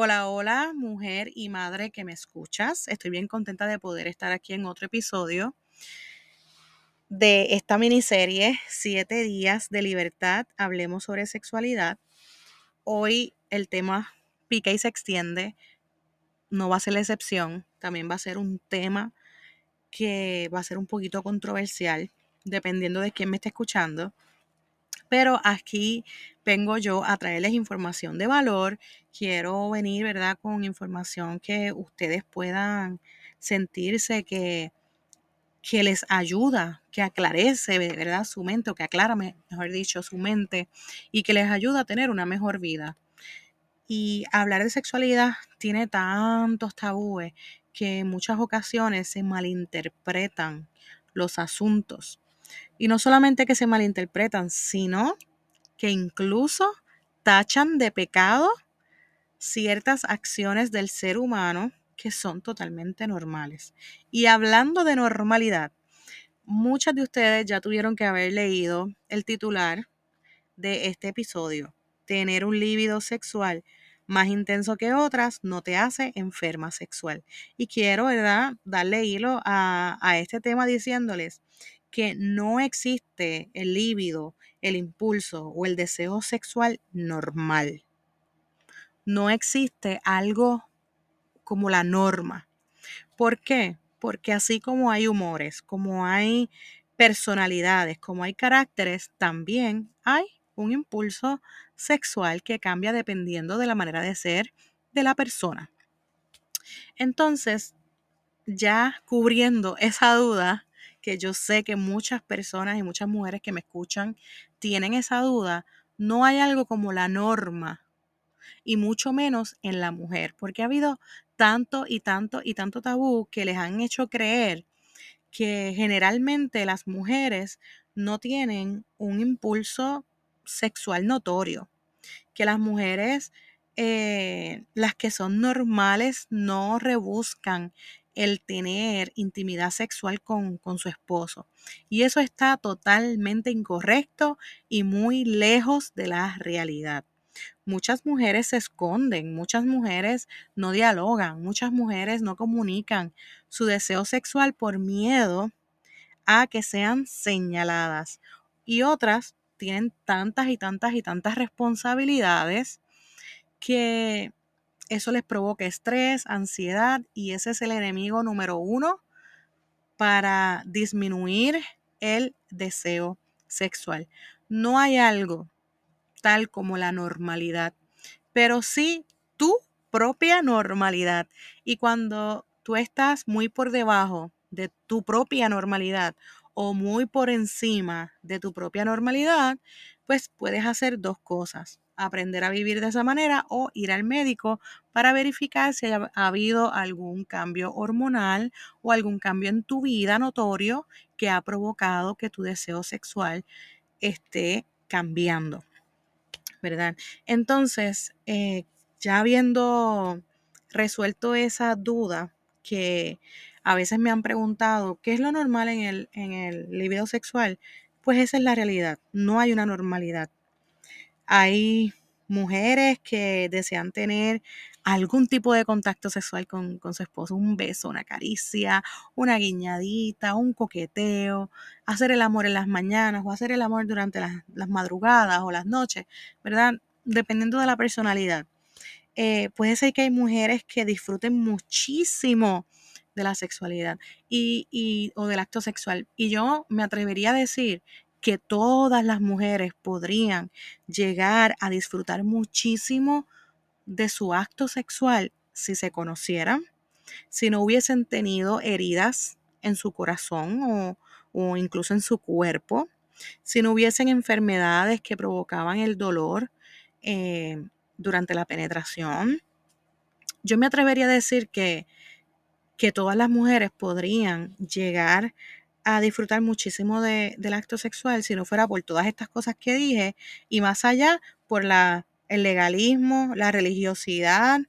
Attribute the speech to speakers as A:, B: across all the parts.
A: Hola, hola, mujer y madre que me escuchas. Estoy bien contenta de poder estar aquí en otro episodio de esta miniserie, Siete días de libertad, hablemos sobre sexualidad. Hoy el tema pica y se extiende, no va a ser la excepción, también va a ser un tema que va a ser un poquito controversial, dependiendo de quién me esté escuchando. Pero aquí vengo yo a traerles información de valor. Quiero venir, ¿verdad? Con información que ustedes puedan sentirse que, que les ayuda, que aclarece, ¿verdad? Su mente, o que aclara, mejor dicho, su mente, y que les ayuda a tener una mejor vida. Y hablar de sexualidad tiene tantos tabúes que en muchas ocasiones se malinterpretan los asuntos. Y no solamente que se malinterpretan, sino que incluso tachan de pecado ciertas acciones del ser humano que son totalmente normales. Y hablando de normalidad, muchas de ustedes ya tuvieron que haber leído el titular de este episodio. Tener un líbido sexual más intenso que otras no te hace enferma sexual. Y quiero, ¿verdad?, darle hilo a, a este tema diciéndoles que no existe el líbido, el impulso o el deseo sexual normal. No existe algo como la norma. ¿Por qué? Porque así como hay humores, como hay personalidades, como hay caracteres, también hay un impulso sexual que cambia dependiendo de la manera de ser de la persona. Entonces, ya cubriendo esa duda, que yo sé que muchas personas y muchas mujeres que me escuchan tienen esa duda, no hay algo como la norma y mucho menos en la mujer, porque ha habido tanto y tanto y tanto tabú que les han hecho creer que generalmente las mujeres no tienen un impulso sexual notorio, que las mujeres, eh, las que son normales, no rebuscan el tener intimidad sexual con, con, su esposo. Y eso está totalmente incorrecto y muy lejos de la realidad. Muchas mujeres se esconden, muchas mujeres no dialogan, muchas mujeres no comunican su deseo sexual por miedo a que sean señaladas. Y otras tienen tantas y tantas y tantas responsabilidades que eso les provoca estrés, ansiedad y ese es el enemigo número uno para disminuir el deseo sexual. No hay algo tal como la normalidad, pero sí tu propia normalidad. Y cuando tú estás muy por debajo de tu propia normalidad o muy por encima de tu propia normalidad, pues puedes hacer dos cosas aprender a vivir de esa manera o ir al médico para verificar si ha habido algún cambio hormonal o algún cambio en tu vida notorio que ha provocado que tu deseo sexual esté cambiando. ¿Verdad? Entonces, eh, ya habiendo resuelto esa duda que a veces me han preguntado, ¿qué es lo normal en el, en el libido sexual? Pues esa es la realidad, no hay una normalidad. Hay mujeres que desean tener algún tipo de contacto sexual con, su esposo, un beso, una caricia, una guiñadita, un coqueteo, hacer el amor en las mañanas o hacer el amor durante las, madrugadas o las noches, ¿verdad? Dependiendo de la personalidad. Eh, puede ser que hay mujeres que disfruten muchísimo de la sexualidad y, y, o del acto sexual. Y yo me atrevería a decir que todas las mujeres podrían llegar a disfrutar muchísimo de su acto sexual si se conocieran, si no hubiesen tenido heridas en su corazón o, incluso en su cuerpo, si no hubiesen enfermedades que provocaban el dolor eh, durante la penetración. Yo me atrevería a decir que, que todas las mujeres podrían llegar a disfrutar muchísimo del acto sexual si no fuera por todas estas cosas que dije y más allá por la, el legalismo, la religiosidad,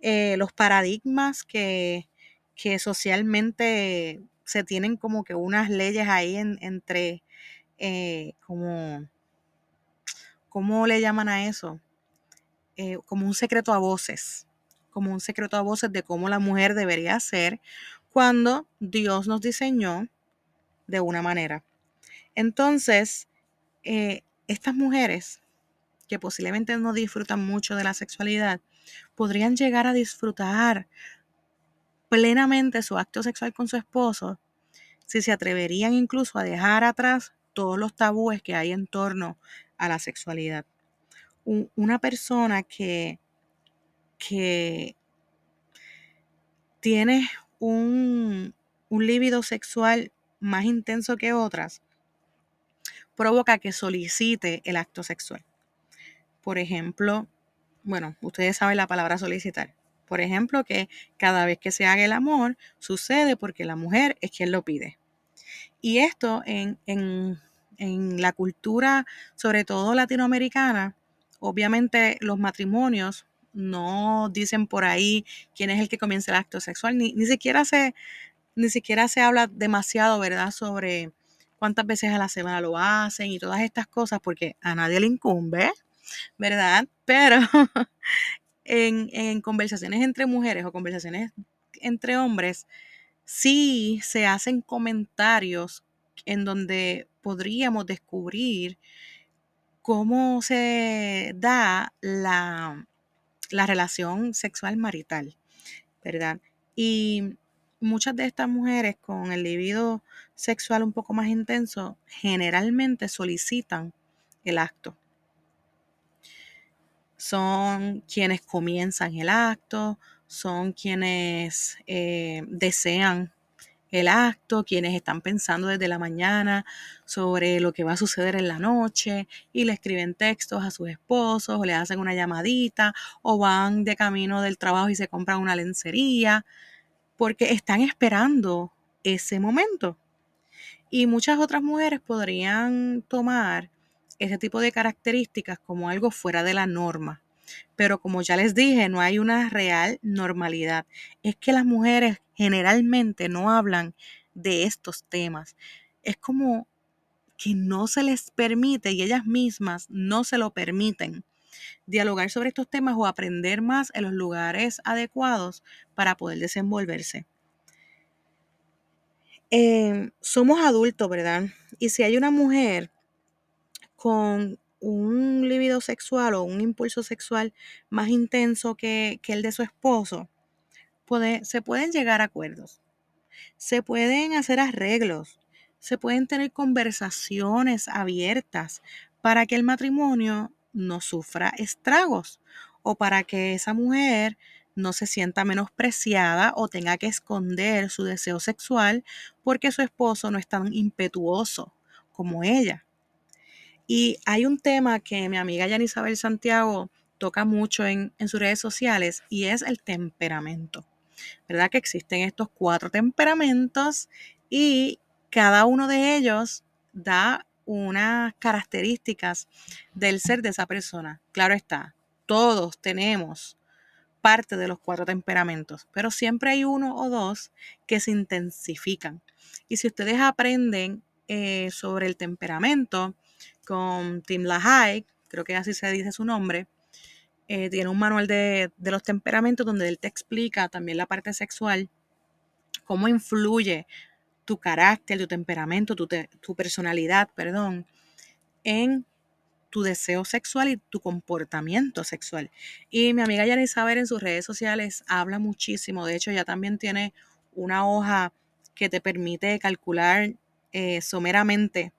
A: eh, los paradigmas que, que, socialmente se tienen como que unas leyes ahí entre, eh, como, ¿cómo le llaman a eso? Eh, como un secreto a voces como un secreto a voces de cómo la mujer debería ser cuando Dios nos diseñó de una manera. Entonces, eh, estas mujeres que posiblemente no disfrutan mucho de la sexualidad, podrían llegar a disfrutar plenamente su acto sexual con su esposo si se atreverían incluso a dejar atrás todos los tabúes que hay en torno a la sexualidad. una persona que, que tiene un, un líbido sexual más intenso que otras, provoca que solicite el acto sexual. Por ejemplo, bueno, ustedes saben la palabra solicitar. Por ejemplo, que cada vez que se haga el amor sucede porque la mujer es quien lo pide. Y esto en, la cultura, sobre todo latinoamericana, obviamente los matrimonios no dicen por ahí quién es el que comienza el acto sexual, ni, ni, siquiera se, ni siquiera se habla demasiado, ¿verdad?, sobre cuántas veces a la semana lo hacen y todas estas cosas, porque a nadie le incumbe, ¿verdad? Pero en, conversaciones entre mujeres o conversaciones entre hombres, sí se hacen comentarios en donde podríamos descubrir cómo se da la, la, relación sexual marital, ¿verdad? Y muchas de estas mujeres con el libido sexual un poco más intenso generalmente solicitan el acto. Son quienes comienzan el acto, son quienes eh, desean el acto, quienes están pensando desde la mañana sobre lo que va a suceder en la noche y le escriben textos a sus esposos o le hacen una llamadita o van de camino del trabajo y se compran una lencería porque están esperando ese momento. Y muchas otras mujeres podrían tomar ese tipo de características como algo fuera de la norma. Pero como ya les dije, no hay una real normalidad. Es que las mujeres generalmente no hablan de estos temas. Es como que no se les permite y ellas mismas no se lo permiten dialogar sobre estos temas o aprender más en los lugares adecuados para poder desenvolverse. Eh, somos adultos, ¿verdad? Y si hay una mujer con un libido sexual o un impulso sexual más intenso que, el de su esposo, se pueden llegar a acuerdos, se pueden hacer arreglos, se pueden tener conversaciones abiertas para que el matrimonio no sufra estragos o para que esa mujer no se sienta menospreciada o tenga que esconder su deseo sexual porque su esposo no es tan impetuoso como ella. Y hay un tema que mi amiga Yanisabel Santiago toca mucho en, sus redes sociales y es el temperamento. ¿Verdad? Que existen estos cuatro temperamentos y cada uno de ellos da unas características del ser de esa persona. Claro está, todos tenemos parte de los cuatro temperamentos, pero siempre hay uno o dos que se intensifican. Y si ustedes aprenden eh, sobre el temperamento, con Tim LaHaye, creo que así se dice su nombre. Eh, tiene un manual de, los temperamentos donde él te explica también la parte sexual, cómo influye tu carácter, tu temperamento, tu, tu personalidad, perdón, en tu deseo sexual y tu comportamiento sexual. Y mi amiga Yanis Saber en sus redes sociales habla muchísimo. De hecho, ella también tiene una hoja que te permite calcular eh, someramente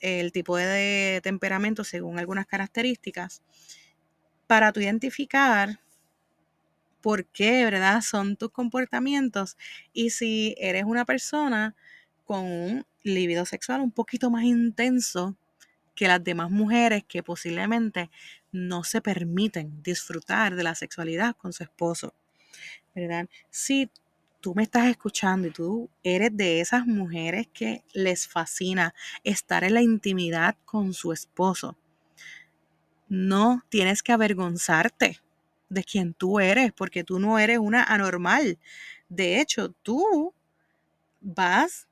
A: el tipo de temperamento según algunas características para tu identificar por qué, ¿verdad? Son tus comportamientos y si eres una persona con un libido sexual un poquito más intenso que las demás mujeres que posiblemente no se permiten disfrutar de la sexualidad con su esposo, ¿verdad? Si tú me estás escuchando y tú eres de esas mujeres que les fascina estar en la intimidad con su esposo, no tienes que avergonzarte de quien tú eres, porque tú no eres una anormal. De hecho, tú vas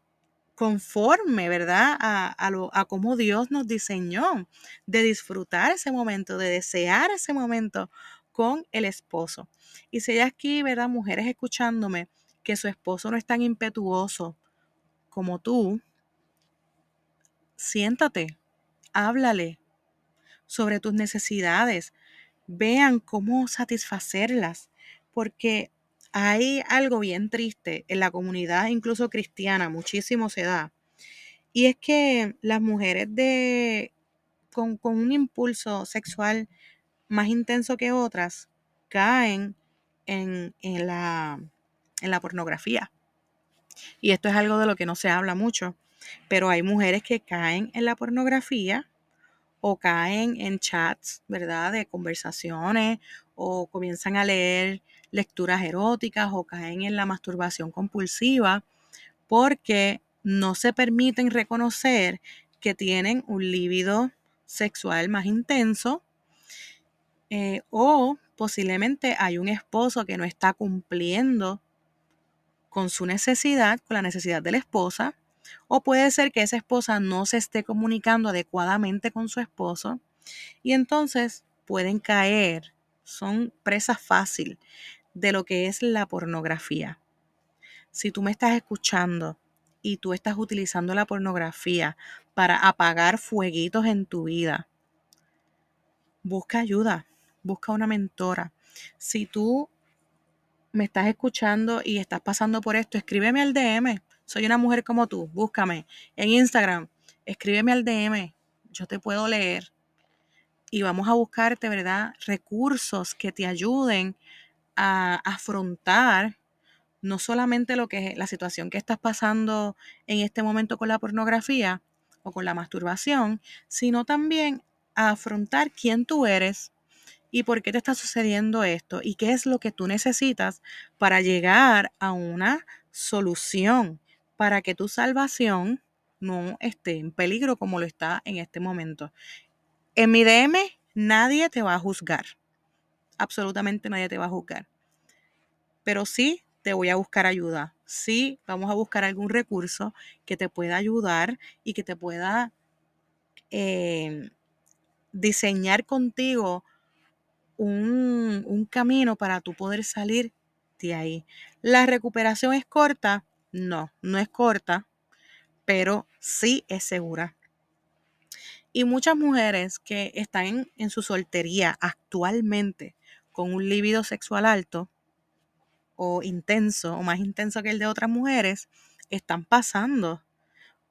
A: conforme, ¿verdad? A, a, lo, a cómo Dios nos diseñó, de disfrutar ese momento, de desear ese momento con el esposo. Y si hay aquí, ¿verdad? Mujeres escuchándome, que su esposo no es tan impetuoso como tú, siéntate, háblale sobre tus necesidades, vean cómo satisfacerlas, porque hay algo bien triste en la comunidad, incluso cristiana, muchísimo se da. Y es que las mujeres de con, un impulso sexual más intenso que otras caen en, en, la, en la pornografía. Y esto es algo de lo que no se habla mucho. Pero hay mujeres que caen en la pornografía o caen en chats, ¿verdad? De conversaciones o comienzan a leer lecturas eróticas o caen en la masturbación compulsiva porque no se permiten reconocer que tienen un líbido sexual más intenso eh, o posiblemente hay un esposo que no está cumpliendo con su necesidad, con la necesidad de la esposa, o puede ser que esa esposa no se esté comunicando adecuadamente con su esposo y entonces pueden caer, son presa fácil de lo que es la pornografía. Si tú me estás escuchando y tú estás utilizando la pornografía para apagar fueguitos en tu vida, busca ayuda, busca una mentora. Si tú me estás escuchando y estás pasando por esto, escríbeme al DM. Soy una mujer como tú, búscame en Instagram, escríbeme al DM, yo te puedo leer y vamos a buscarte, ¿verdad? Recursos que te ayuden a afrontar no solamente lo que es la situación que estás pasando en este momento con la pornografía o con la masturbación, sino también a afrontar quién tú eres, y por qué te está sucediendo esto y qué es lo que tú necesitas para llegar a una solución para que tu salvación no esté en peligro como lo está en este momento. En mi DM nadie te va a juzgar. Absolutamente nadie te va a juzgar. Pero sí te voy a buscar ayuda. Sí, vamos a buscar algún recurso que te pueda ayudar y que te pueda eh, diseñar contigo un, camino para tú poder salir de ahí. ¿La recuperación es corta? No, no es corta, pero sí es segura. Y muchas mujeres que están en, su soltería actualmente con un líbido sexual alto o intenso o más intenso que el de otras mujeres, están pasando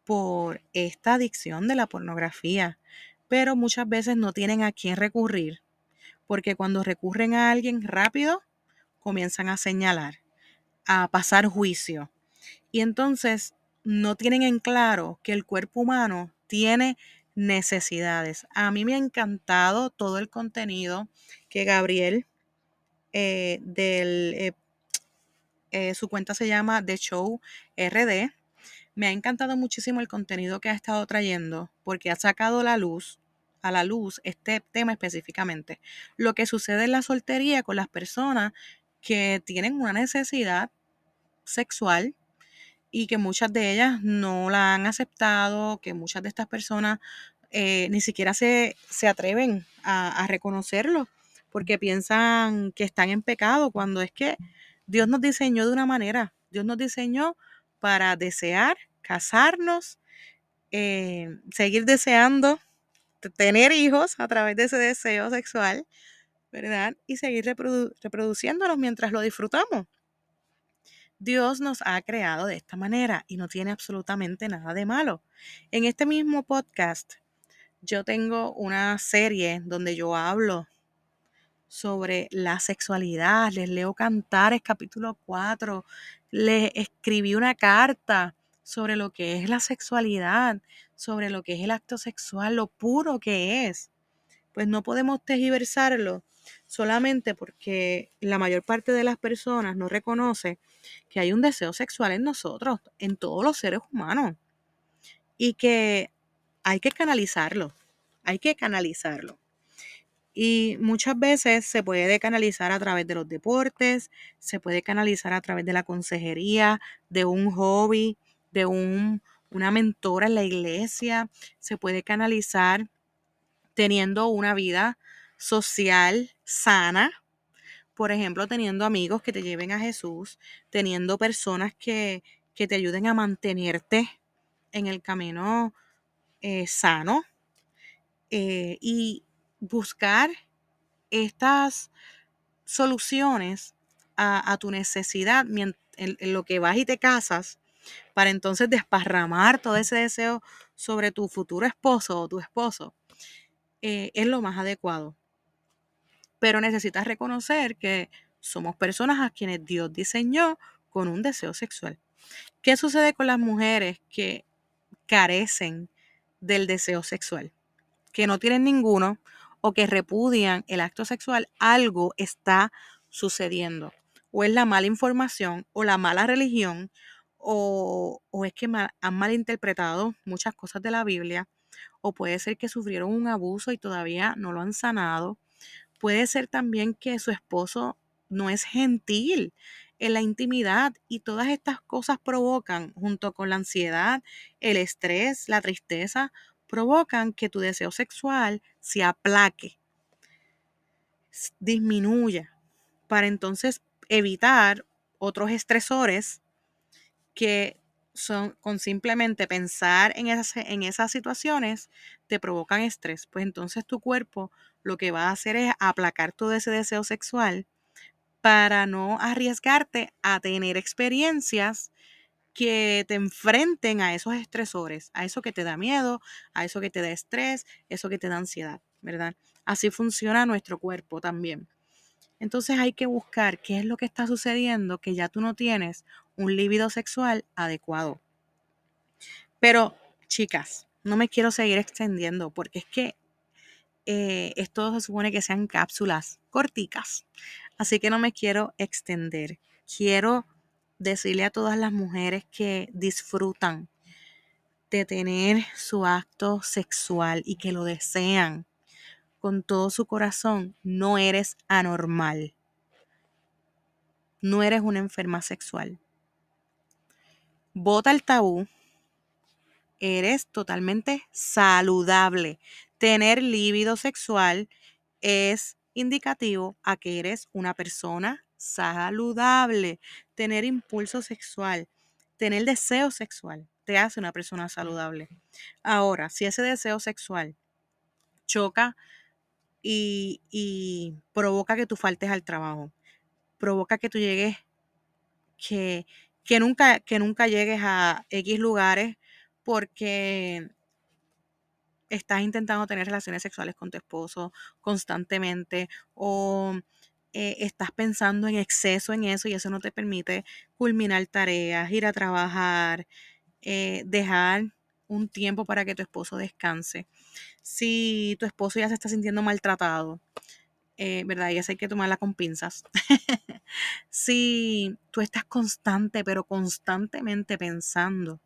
A: por esta adicción de la pornografía, pero muchas veces no tienen a quién recurrir porque cuando recurren a alguien rápido, comienzan a señalar, a pasar juicio. Y entonces no tienen en claro que el cuerpo humano tiene necesidades. A mí me ha encantado todo el contenido que Gabriel eh, del... Eh, eh, su cuenta se llama The Show RD. Me ha encantado muchísimo el contenido que ha estado trayendo porque ha sacado la luz a la luz este tema específicamente. Lo que sucede en la soltería con las personas que tienen una necesidad sexual y que muchas de ellas no la han aceptado, que muchas de estas personas eh, ni siquiera se, atreven a, reconocerlo porque piensan que están en pecado cuando es que Dios nos diseñó de una manera, Dios nos diseñó para desear, casarnos, eh, seguir deseando tener hijos a través de ese deseo sexual, ¿verdad? Y seguir reproduciéndonos mientras lo disfrutamos. Dios nos ha creado de esta manera y no tiene absolutamente nada de malo. En este mismo podcast yo tengo una serie donde yo hablo sobre la sexualidad, les leo Cantares capítulo 4, les escribí una carta sobre lo que es la sexualidad, sobre lo que es el acto sexual, lo puro que es. Pues no podemos tejiversarlo solamente porque la mayor parte de las personas no reconoce que hay un deseo sexual en nosotros, en todos los seres humanos, y que hay que canalizarlo, hay que canalizarlo. Y muchas veces se puede canalizar a través de los deportes, se puede canalizar a través de la consejería, de un hobby, de un una mentora en la iglesia, se puede canalizar teniendo una vida social sana, por ejemplo, teniendo amigos que te lleven a Jesús, teniendo personas que, te ayuden a mantenerte en el camino eh, sano eh, y buscar estas soluciones a, tu necesidad en, lo que vas y te casas para entonces desparramar todo ese deseo sobre tu futuro esposo o tu esposo, eh, es lo más adecuado. Pero necesitas reconocer que somos personas a quienes Dios diseñó con un deseo sexual. ¿Qué sucede con las mujeres que carecen del deseo sexual? Que no tienen ninguno o que repudian el acto sexual, algo está sucediendo. O es la mala información o la mala religión o, es que han malinterpretado muchas cosas de la Biblia o puede ser que sufrieron un abuso y todavía no lo han sanado Puede ser también que su esposo no es gentil en la intimidad y todas estas cosas provocan, junto con la ansiedad, el estrés, la tristeza, provocan que tu deseo sexual se aplaque, disminuya, para entonces evitar otros estresores que son con simplemente pensar en esas, en esas situaciones te provocan estrés. Pues entonces tu cuerpo lo que va a hacer es aplacar todo ese deseo sexual para no arriesgarte a tener experiencias que te enfrenten a esos estresores, a eso que te da miedo, a eso que te da estrés, eso que te da ansiedad, ¿verdad? Así funciona nuestro cuerpo también. Entonces hay que buscar qué es lo que está sucediendo que ya tú no tienes un líbido sexual adecuado. Pero, chicas, no me quiero seguir extendiendo porque es que eh, esto se supone que sean cápsulas corticas. Así que no me quiero extender. Quiero decirle a todas las mujeres que disfrutan de tener su acto sexual y que lo desean con todo su corazón, no eres anormal. No eres una enferma sexual. Bota el tabú. Eres totalmente saludable. Tener líbido sexual es indicativo a que eres una persona saludable. Tener impulso sexual, tener deseo sexual, te hace una persona saludable. Ahora, si ese deseo sexual choca y, y provoca que tú faltes al trabajo, provoca que tú llegues, que que nunca, que nunca llegues a X lugares porque estás intentando tener relaciones sexuales con tu esposo constantemente o eh, estás pensando en exceso en eso y eso no te permite culminar tareas, ir a trabajar, eh, dejar un tiempo para que tu esposo descanse. Si tu esposo ya se está sintiendo maltratado, eh, ¿verdad? Y eso hay que tomarla con pinzas. si tú estás constante, pero constantemente pensando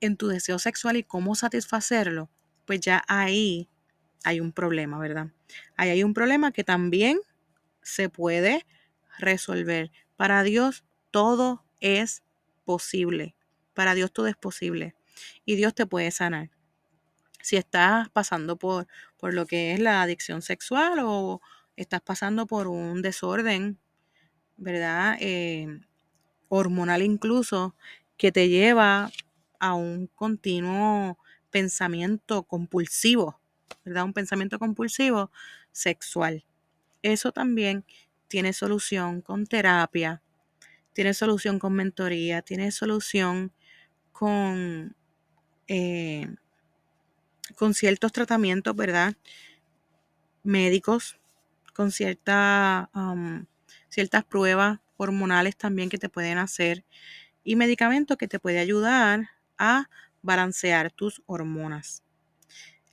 A: en tu deseo sexual y cómo satisfacerlo, pues ya ahí hay un problema, ¿verdad? Ahí hay un problema que también se puede resolver. Para Dios todo es posible. Para Dios todo es posible. Y Dios te puede sanar si estás pasando por, por lo que es la adicción sexual o estás pasando por un desorden, ¿verdad? Eh, hormonal incluso, que te lleva a un continuo pensamiento compulsivo, ¿verdad? Un pensamiento compulsivo sexual. Eso también tiene solución con terapia, tiene solución con mentoría, tiene solución con eh, con ciertos tratamientos, ¿verdad? Médicos, con cierta, ciertas pruebas hormonales también que te pueden hacer y medicamentos que te pueden ayudar a balancear tus hormonas.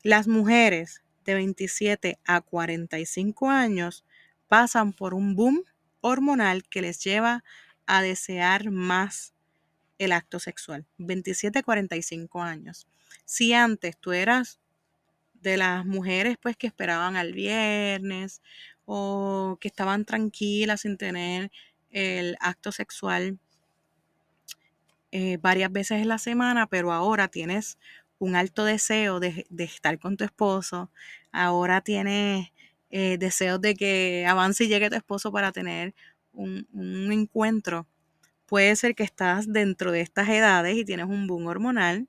A: Las mujeres de 27 a 45 años pasan por un boom hormonal que les lleva a desear más el acto sexual. 27 a 45 años. Si antes tú eras de las mujeres pues que esperaban al viernes o que estaban tranquilas sin tener el acto sexual eh, varias veces en la semana, pero ahora tienes un alto deseo de, estar con tu esposo, ahora tienes eh, deseos de que avance y llegue tu esposo para tener un, encuentro, puede ser que estás dentro de estas edades y tienes un boom hormonal,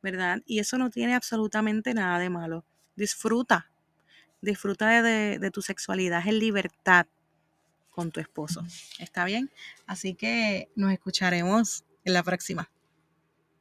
A: ¿verdad? Y eso no tiene absolutamente nada de malo. Disfruta, disfruta de, de tu sexualidad en libertad con tu esposo. ¿Está bien? Así que nos escucharemos en la próxima.